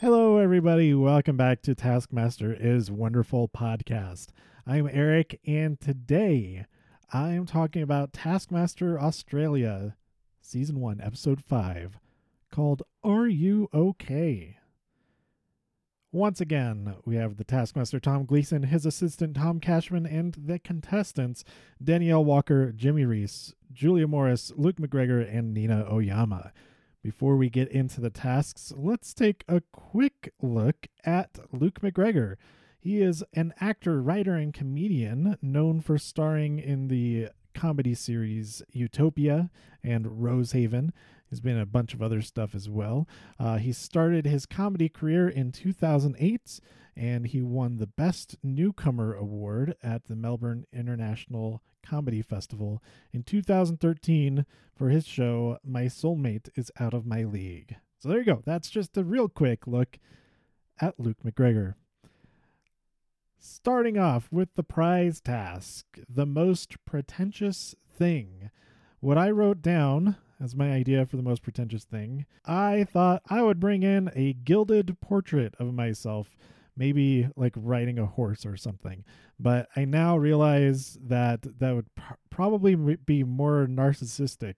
Hello, everybody. Welcome back to Taskmaster is Wonderful podcast. I'm Eric, and today I am talking about Taskmaster Australia, Season 1, Episode 5, called Are You OK? Once again, we have the Taskmaster Tom Gleeson, his assistant Tom Cashman, and the contestants Danielle Walker, Jimmy Rees, Julia Morris, Luke McGregor, and Nina Oyama. Before we get into the tasks, let's take a quick look at Luke McGregor. He is an actor, writer, and comedian known for starring in the comedy series Utopia and Rosehaven. He's been in a bunch of other stuff as well. Uh, he started his comedy career in 2008 and he won the Best Newcomer Award at the Melbourne International Comedy Festival in 2013 for his show My Soulmate is Out of My League. So there you go. That's just a real quick look at Luke McGregor. Starting off with the prize task, the most pretentious thing. What I wrote down as my idea for the most pretentious thing, I thought I would bring in a gilded portrait of myself, maybe like riding a horse or something. But I now realize that that would pr- probably be more narcissistic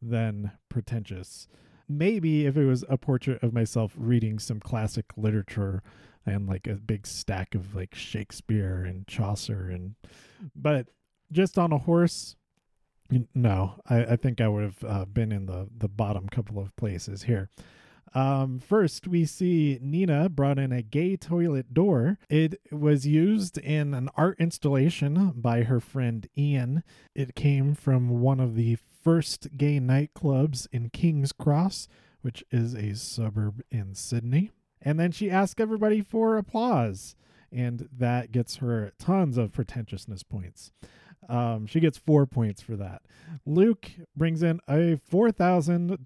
than pretentious. Maybe if it was a portrait of myself reading some classic literature and like a big stack of like Shakespeare and Chaucer and but just on a horse no I, I think I would have uh, been in the the bottom couple of places here um, first, we see Nina brought in a gay toilet door. It was used in an art installation by her friend Ian. It came from one of the first gay nightclubs in King's Cross, which is a suburb in Sydney. And then she asked everybody for applause, and that gets her tons of pretentiousness points. Um, she gets four points for that. Luke brings in a $4,000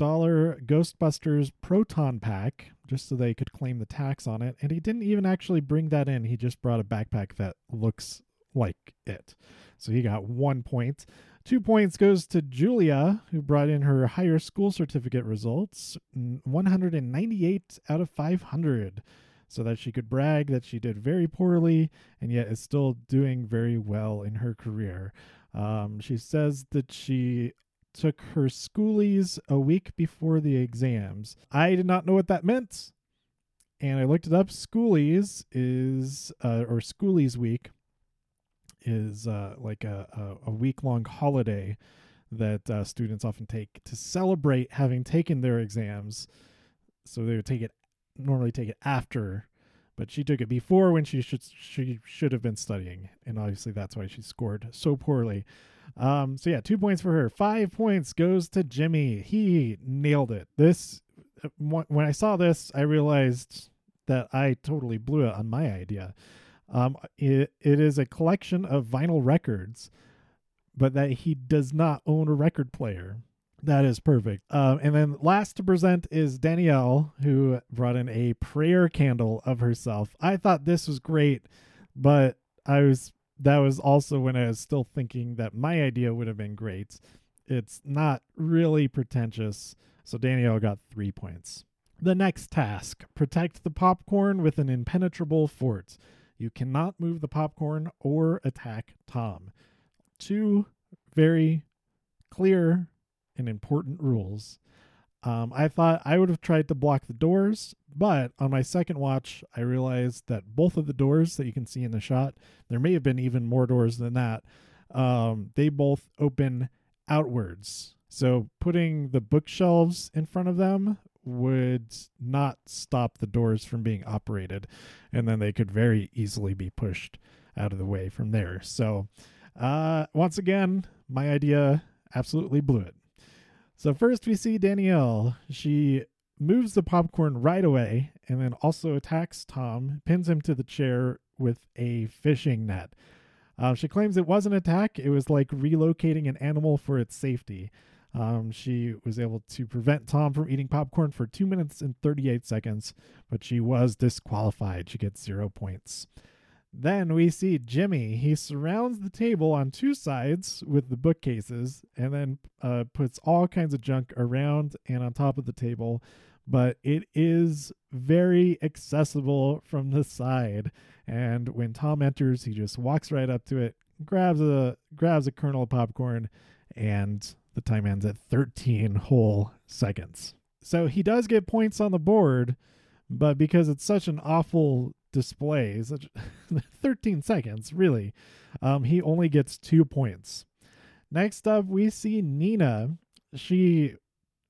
Ghostbusters Proton Pack just so they could claim the tax on it. And he didn't even actually bring that in. He just brought a backpack that looks like it. So he got one point. Two points goes to Julia, who brought in her higher school certificate results 198 out of 500 so that she could brag that she did very poorly and yet is still doing very well in her career. Um, she says that she took her schoolies a week before the exams. I did not know what that meant, and I looked it up. Schoolies is, uh, or Schoolies Week is uh, like a, a, a week long holiday that uh, students often take to celebrate having taken their exams. So they would take it normally take it after, but she took it before when she should she should have been studying, and obviously that's why she scored so poorly. Um, so yeah, two points for her. Five points goes to Jimmy. He nailed it. This uh, when I saw this, I realized that I totally blew it on my idea. Um, it, it is a collection of vinyl records, but that he does not own a record player. That is perfect. Um, and then last to present is Danielle, who brought in a prayer candle of herself. I thought this was great, but I was that was also when I was still thinking that my idea would have been great. It's not really pretentious, so Danielle got three points. The next task protect the popcorn with an impenetrable fort. You cannot move the popcorn or attack Tom. Two very clear and important rules. Um, I thought I would have tried to block the doors, but on my second watch, I realized that both of the doors that you can see in the shot, there may have been even more doors than that, um, they both open outwards. So putting the bookshelves in front of them would not stop the doors from being operated, and then they could very easily be pushed out of the way from there. So, uh, once again, my idea absolutely blew it. So first we see Danielle. She moves the popcorn right away and then also attacks Tom, pins him to the chair with a fishing net. Uh, she claims it was an attack. It was like relocating an animal for its safety. Um, she was able to prevent Tom from eating popcorn for two minutes and 38 seconds, but she was disqualified. She gets zero points. Then we see Jimmy. He surrounds the table on two sides with the bookcases and then uh, puts all kinds of junk around and on top of the table. but it is very accessible from the side. And when Tom enters, he just walks right up to it, grabs a grabs a kernel of popcorn, and the time ends at 13 whole seconds. So he does get points on the board, but because it's such an awful display, such 13 seconds, really, um, he only gets two points. Next up, we see Nina. She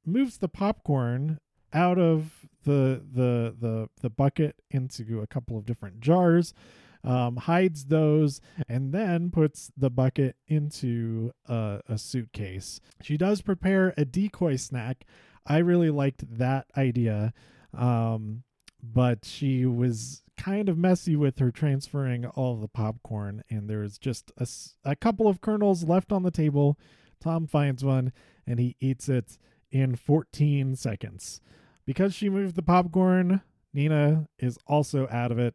moves the popcorn out of the the the the bucket into a couple of different jars, um, hides those, and then puts the bucket into a, a suitcase. She does prepare a decoy snack. I really liked that idea. Um, but she was kind of messy with her transferring all the popcorn, and there's just a, a couple of kernels left on the table. Tom finds one and he eats it in 14 seconds. Because she moved the popcorn, Nina is also out of it.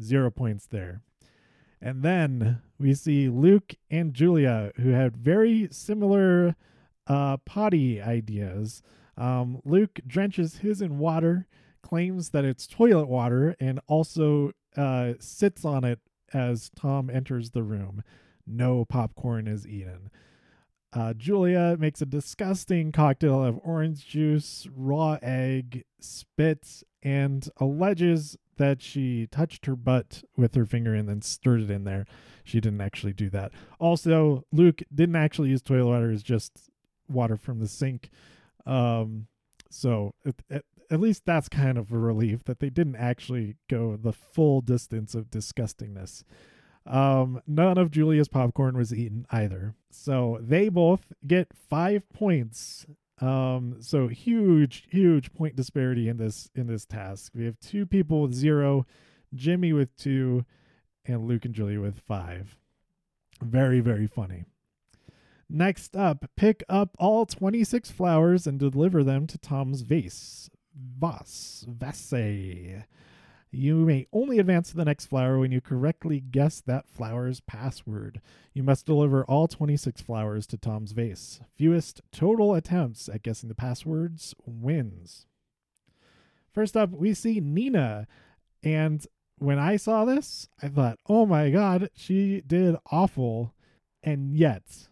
Zero points there. And then we see Luke and Julia, who had very similar uh, potty ideas. Um, Luke drenches his in water claims that it's toilet water and also uh, sits on it as Tom enters the room. No popcorn is eaten. Uh, Julia makes a disgusting cocktail of orange juice, raw egg, spit, and alleges that she touched her butt with her finger and then stirred it in there. She didn't actually do that. Also, Luke didn't actually use toilet water; it's just water from the sink. Um, so it, it, at least that's kind of a relief that they didn't actually go the full distance of disgustingness. Um, none of Julia's popcorn was eaten either. So they both get five points. Um, so huge, huge point disparity in this in this task. We have two people with zero, Jimmy with two, and Luke and Julia with five. Very, very funny. Next up, pick up all 26 flowers and deliver them to Tom's vase. Vas, Vase. You may only advance to the next flower when you correctly guess that flower's password. You must deliver all 26 flowers to Tom's vase. Fewest total attempts at guessing the passwords wins. First up, we see Nina. And when I saw this, I thought, oh my God, she did awful. And yet,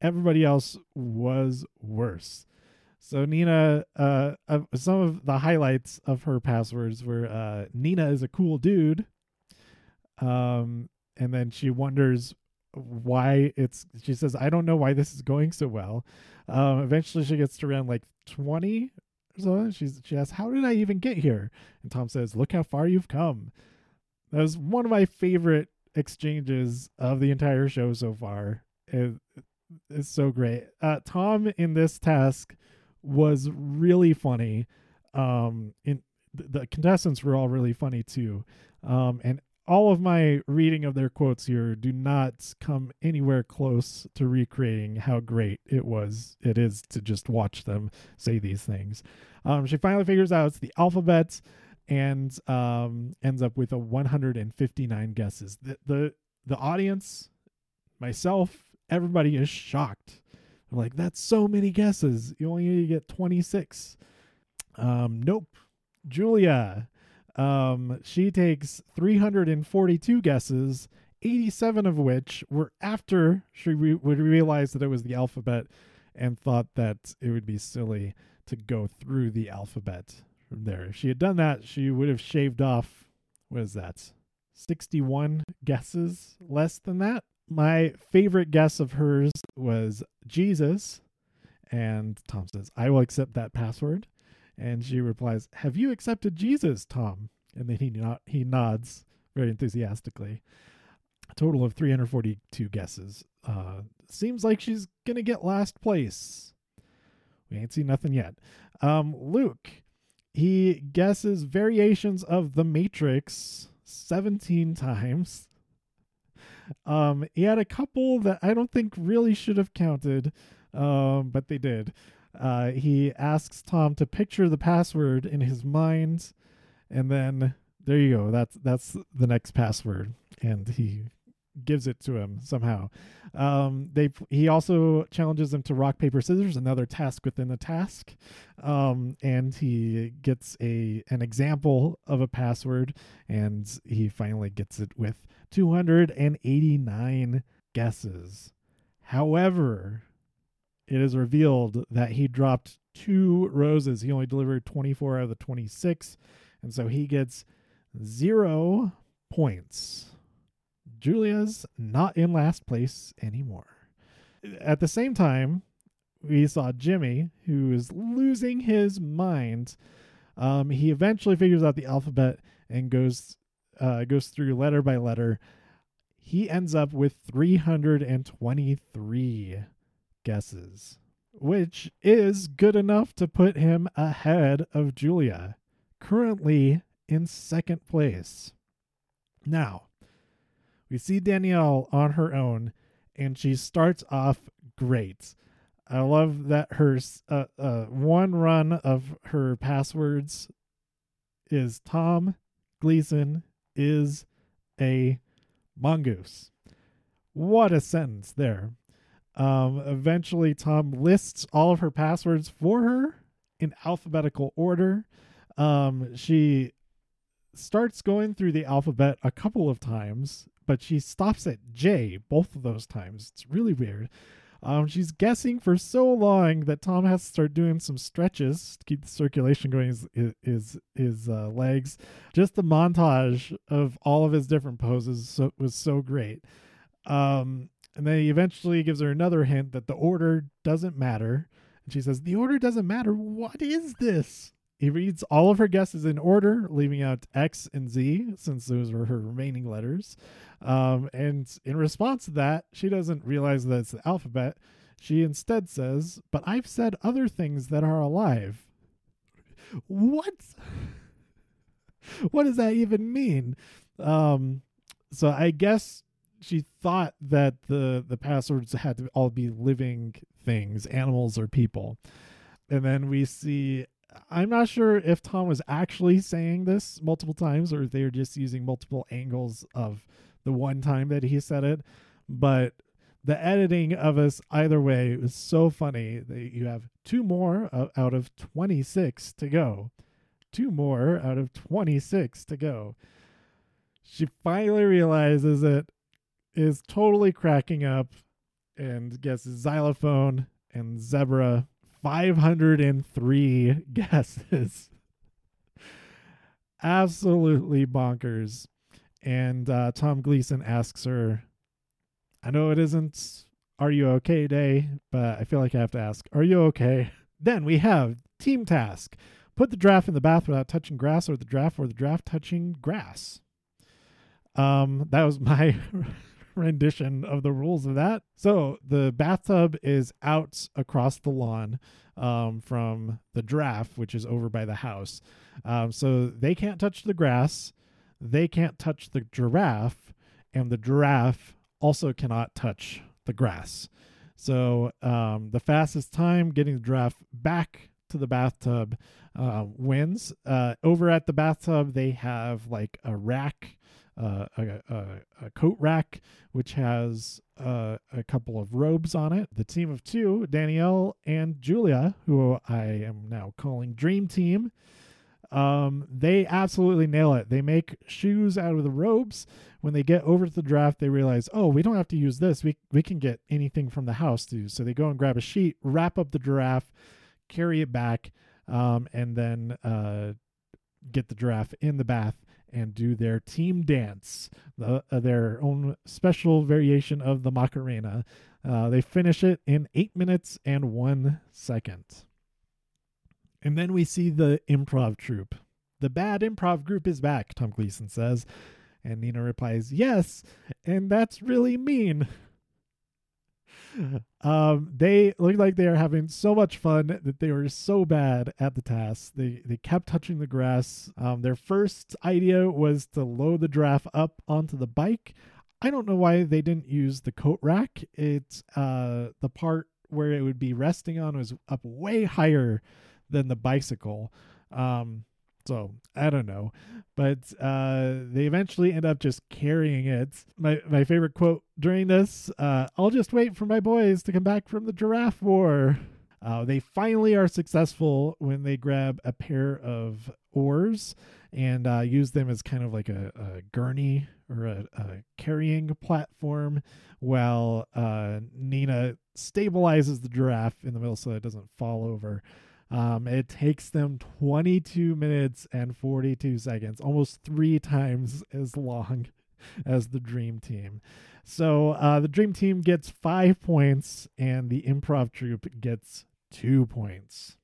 everybody else was worse. So Nina, uh, uh, some of the highlights of her passwords were uh, Nina is a cool dude, um, and then she wonders why it's. She says, "I don't know why this is going so well." Um, eventually, she gets to around like twenty or so. She's she asks, "How did I even get here?" And Tom says, "Look how far you've come." That was one of my favorite exchanges of the entire show so far. It, it's so great. Uh, Tom in this task was really funny. Um, in the contestants were all really funny too. Um, and all of my reading of their quotes here do not come anywhere close to recreating how great it was. It is to just watch them say these things. Um, she finally figures out it's the alphabet and um, ends up with a 159 guesses. The, the the audience, myself, everybody is shocked I'm like, that's so many guesses. You only need to get 26. Um, nope. Julia, um, she takes 342 guesses, 87 of which were after she re- would realize that it was the alphabet and thought that it would be silly to go through the alphabet from there. If she had done that, she would have shaved off, what is that, 61 guesses less than that? My favorite guess of hers was Jesus. And Tom says, I will accept that password. And she replies, Have you accepted Jesus, Tom? And then he, nod- he nods very enthusiastically. A total of 342 guesses. Uh, seems like she's going to get last place. We ain't seen nothing yet. Um, Luke, he guesses variations of The Matrix 17 times. Um, he had a couple that I don't think really should have counted, um, but they did. Uh, he asks Tom to picture the password in his mind, and then there you go. That's that's the next password, and he gives it to him somehow. Um, they he also challenges them to rock paper scissors, another task within the task, um, and he gets a an example of a password, and he finally gets it with 289 guesses. However, it is revealed that he dropped two roses. He only delivered 24 out of the 26, and so he gets zero points. Julia's not in last place anymore. At the same time, we saw Jimmy, who is losing his mind. Um, he eventually figures out the alphabet and goes uh, goes through letter by letter. He ends up with 323 guesses, which is good enough to put him ahead of Julia, currently in second place. Now, we see Danielle on her own, and she starts off great. I love that her uh, uh, one run of her passwords is Tom Gleeson is a mongoose. What a sentence there. Um, eventually, Tom lists all of her passwords for her in alphabetical order. Um, she starts going through the alphabet a couple of times, but she stops at J both of those times. It's really weird. Um, she's guessing for so long that Tom has to start doing some stretches to keep the circulation going his his, his uh, legs. Just the montage of all of his different poses so, was so great. Um, and then he eventually gives her another hint that the order doesn't matter. And she says, The order doesn't matter. What is this? He reads all of her guesses in order, leaving out X and Z since those were her remaining letters. Um, and in response to that, she doesn't realize that it's the alphabet. She instead says, But I've said other things that are alive. What? what does that even mean? Um, so I guess she thought that the the passwords had to all be living things, animals or people. And then we see I'm not sure if Tom was actually saying this multiple times or they were just using multiple angles of the one time that he said it. But the editing of us either way was so funny that you have two more out of 26 to go. Two more out of 26 to go. She finally realizes it, is totally cracking up, and gets xylophone and zebra 503 guesses. Absolutely bonkers. And uh, Tom Gleeson asks her, I know it isn't Are You Okay Day, but I feel like I have to ask, Are you okay? Then we have Team Task Put the draft in the bath without touching grass, or the draft or the draft touching grass. Um, that was my rendition of the rules of that. So the bathtub is out across the lawn um, from the draft, which is over by the house. Um, so they can't touch the grass, they can't touch the giraffe, and the giraffe also cannot touch the grass. So um, the fastest time getting the giraffe back to the bathtub uh, wins. Uh, over at the bathtub, they have like a rack uh, a, a, a, coat rack which has uh, a couple of robes on it. The team of two, Danielle and Julia, who I am now calling Dream Team, um, they absolutely nail it. They make shoes out of the robes. When they get over to the draft, they realize, oh, we don't have to use this. We we can get anything from the house too. So they go and grab a sheet, wrap up the giraffe, carry it back, um, and then uh, get the giraffe in the bath and do their team dance, the, uh, their own special variation of the Macarena. Uh, they finish it in eight minutes and one second. And then we see the improv troupe. The bad improv group is back, Tom Gleeson says. And Nina replies, Yes, and that's really mean. Um, they look like they are having so much fun that they were so bad at the task. They they kept touching the grass. Um, their first idea was to load the giraffe up onto the bike. I don't know why they didn't use the coat rack. It's uh, the part where it would be resting on was up way higher than the bicycle. Um, So I don't know, but uh, they eventually end up just carrying it. My my favorite quote during this: uh, "I'll just wait for my boys to come back from the giraffe war." Uh, they finally are successful when they grab a pair of oars and uh, use them as kind of like a, a gurney or a, a, carrying platform while uh, Nina stabilizes the giraffe in the middle so it doesn't fall over. Um, it takes them 22 minutes and 42 seconds, almost three times as long as the Dream Team. So uh, the Dream Team gets five points, and the improv troupe gets two points.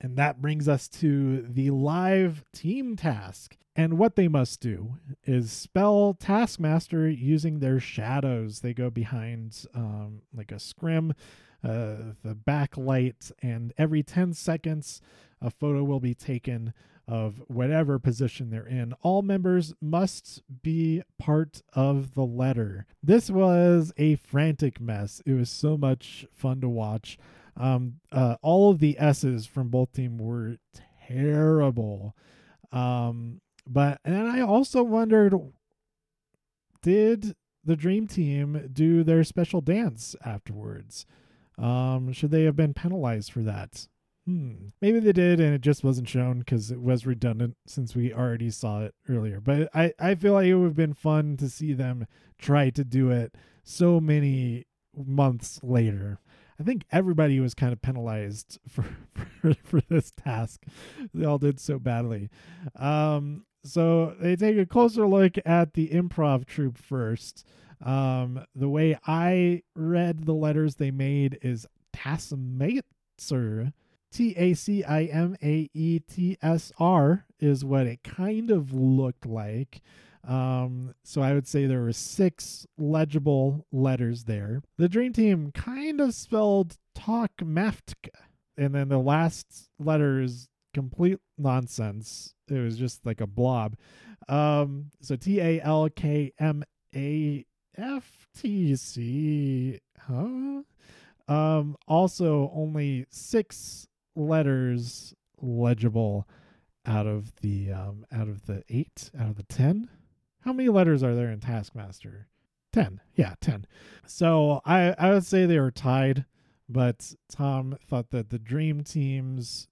And that brings us to the live team task. And what they must do is spell Taskmaster using their shadows. They go behind um, like a scrim, uh, the backlight, and every 10 seconds, a photo will be taken of whatever position they're in. All members must be part of the letter. This was a frantic mess. It was so much fun to watch. Um, uh, all of the S's from both teams were terrible. Um, but and I also wondered, did the Dream Team do their special dance afterwards? Um, should they have been penalized for that? Hmm. Maybe they did, and it just wasn't shown because it was redundant since we already saw it earlier. But I, I feel like it would have been fun to see them try to do it so many months later. I think everybody was kind of penalized for for, for this task. They all did so badly. Um, so they take a closer look at the improv troupe first. Um, the way I read the letters they made is Tacimaetsr. T A C I M A E T S R is what it kind of looked like. Um, so I would say there were six legible letters there. The Dream Team kind of spelled talk meftka, and then the last letter is complete nonsense. It was just like a blob. Um, so T A L K M A F T C, huh? Um, also only six letters legible out of the um out of the eight out of the ten how many letters are there in Taskmaster? 10. Yeah, 10. So I, I would say they were tied, but Tom thought that the Dream Teams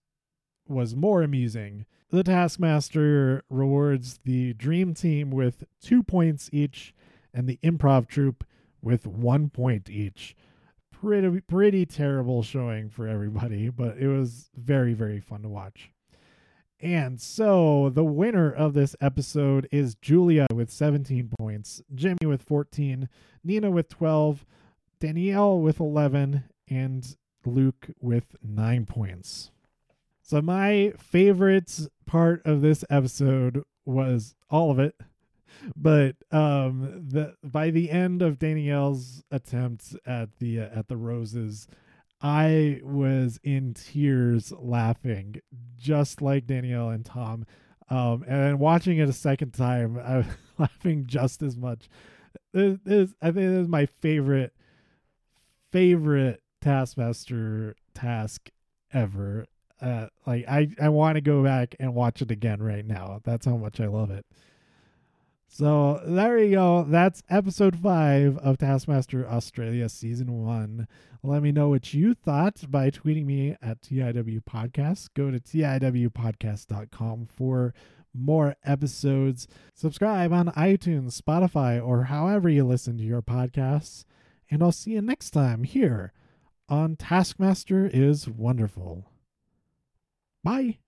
was more amusing. The Taskmaster rewards the Dream Team with two points each and the Improv Troupe with one point each. Pretty, pretty terrible showing for everybody, but it was very, very fun to watch. And so the winner of this episode is Julia with 17 points, Jimmy with 14, Nina with 12, Danielle with 11, and Luke with 9 points. So my favorite part of this episode was all of it. But um the by the end of Danielle's attempt at the uh, at the roses, I was in tears laughing, just like Danielle and Tom. Um, and then watching it a second time, I was laughing just as much. This, this, I think this is my favorite, favorite Taskmaster task ever. Uh, like I, I want to go back and watch it again right now. That's how much I love it. So there you go. That's episode five of Taskmaster Australia season one. Let me know what you thought by tweeting me at TIW Podcast. Go to TIWpodcast.com for more episodes. Subscribe on iTunes, Spotify, or however you listen to your podcasts. And I'll see you next time here on Taskmaster is Wonderful. Bye.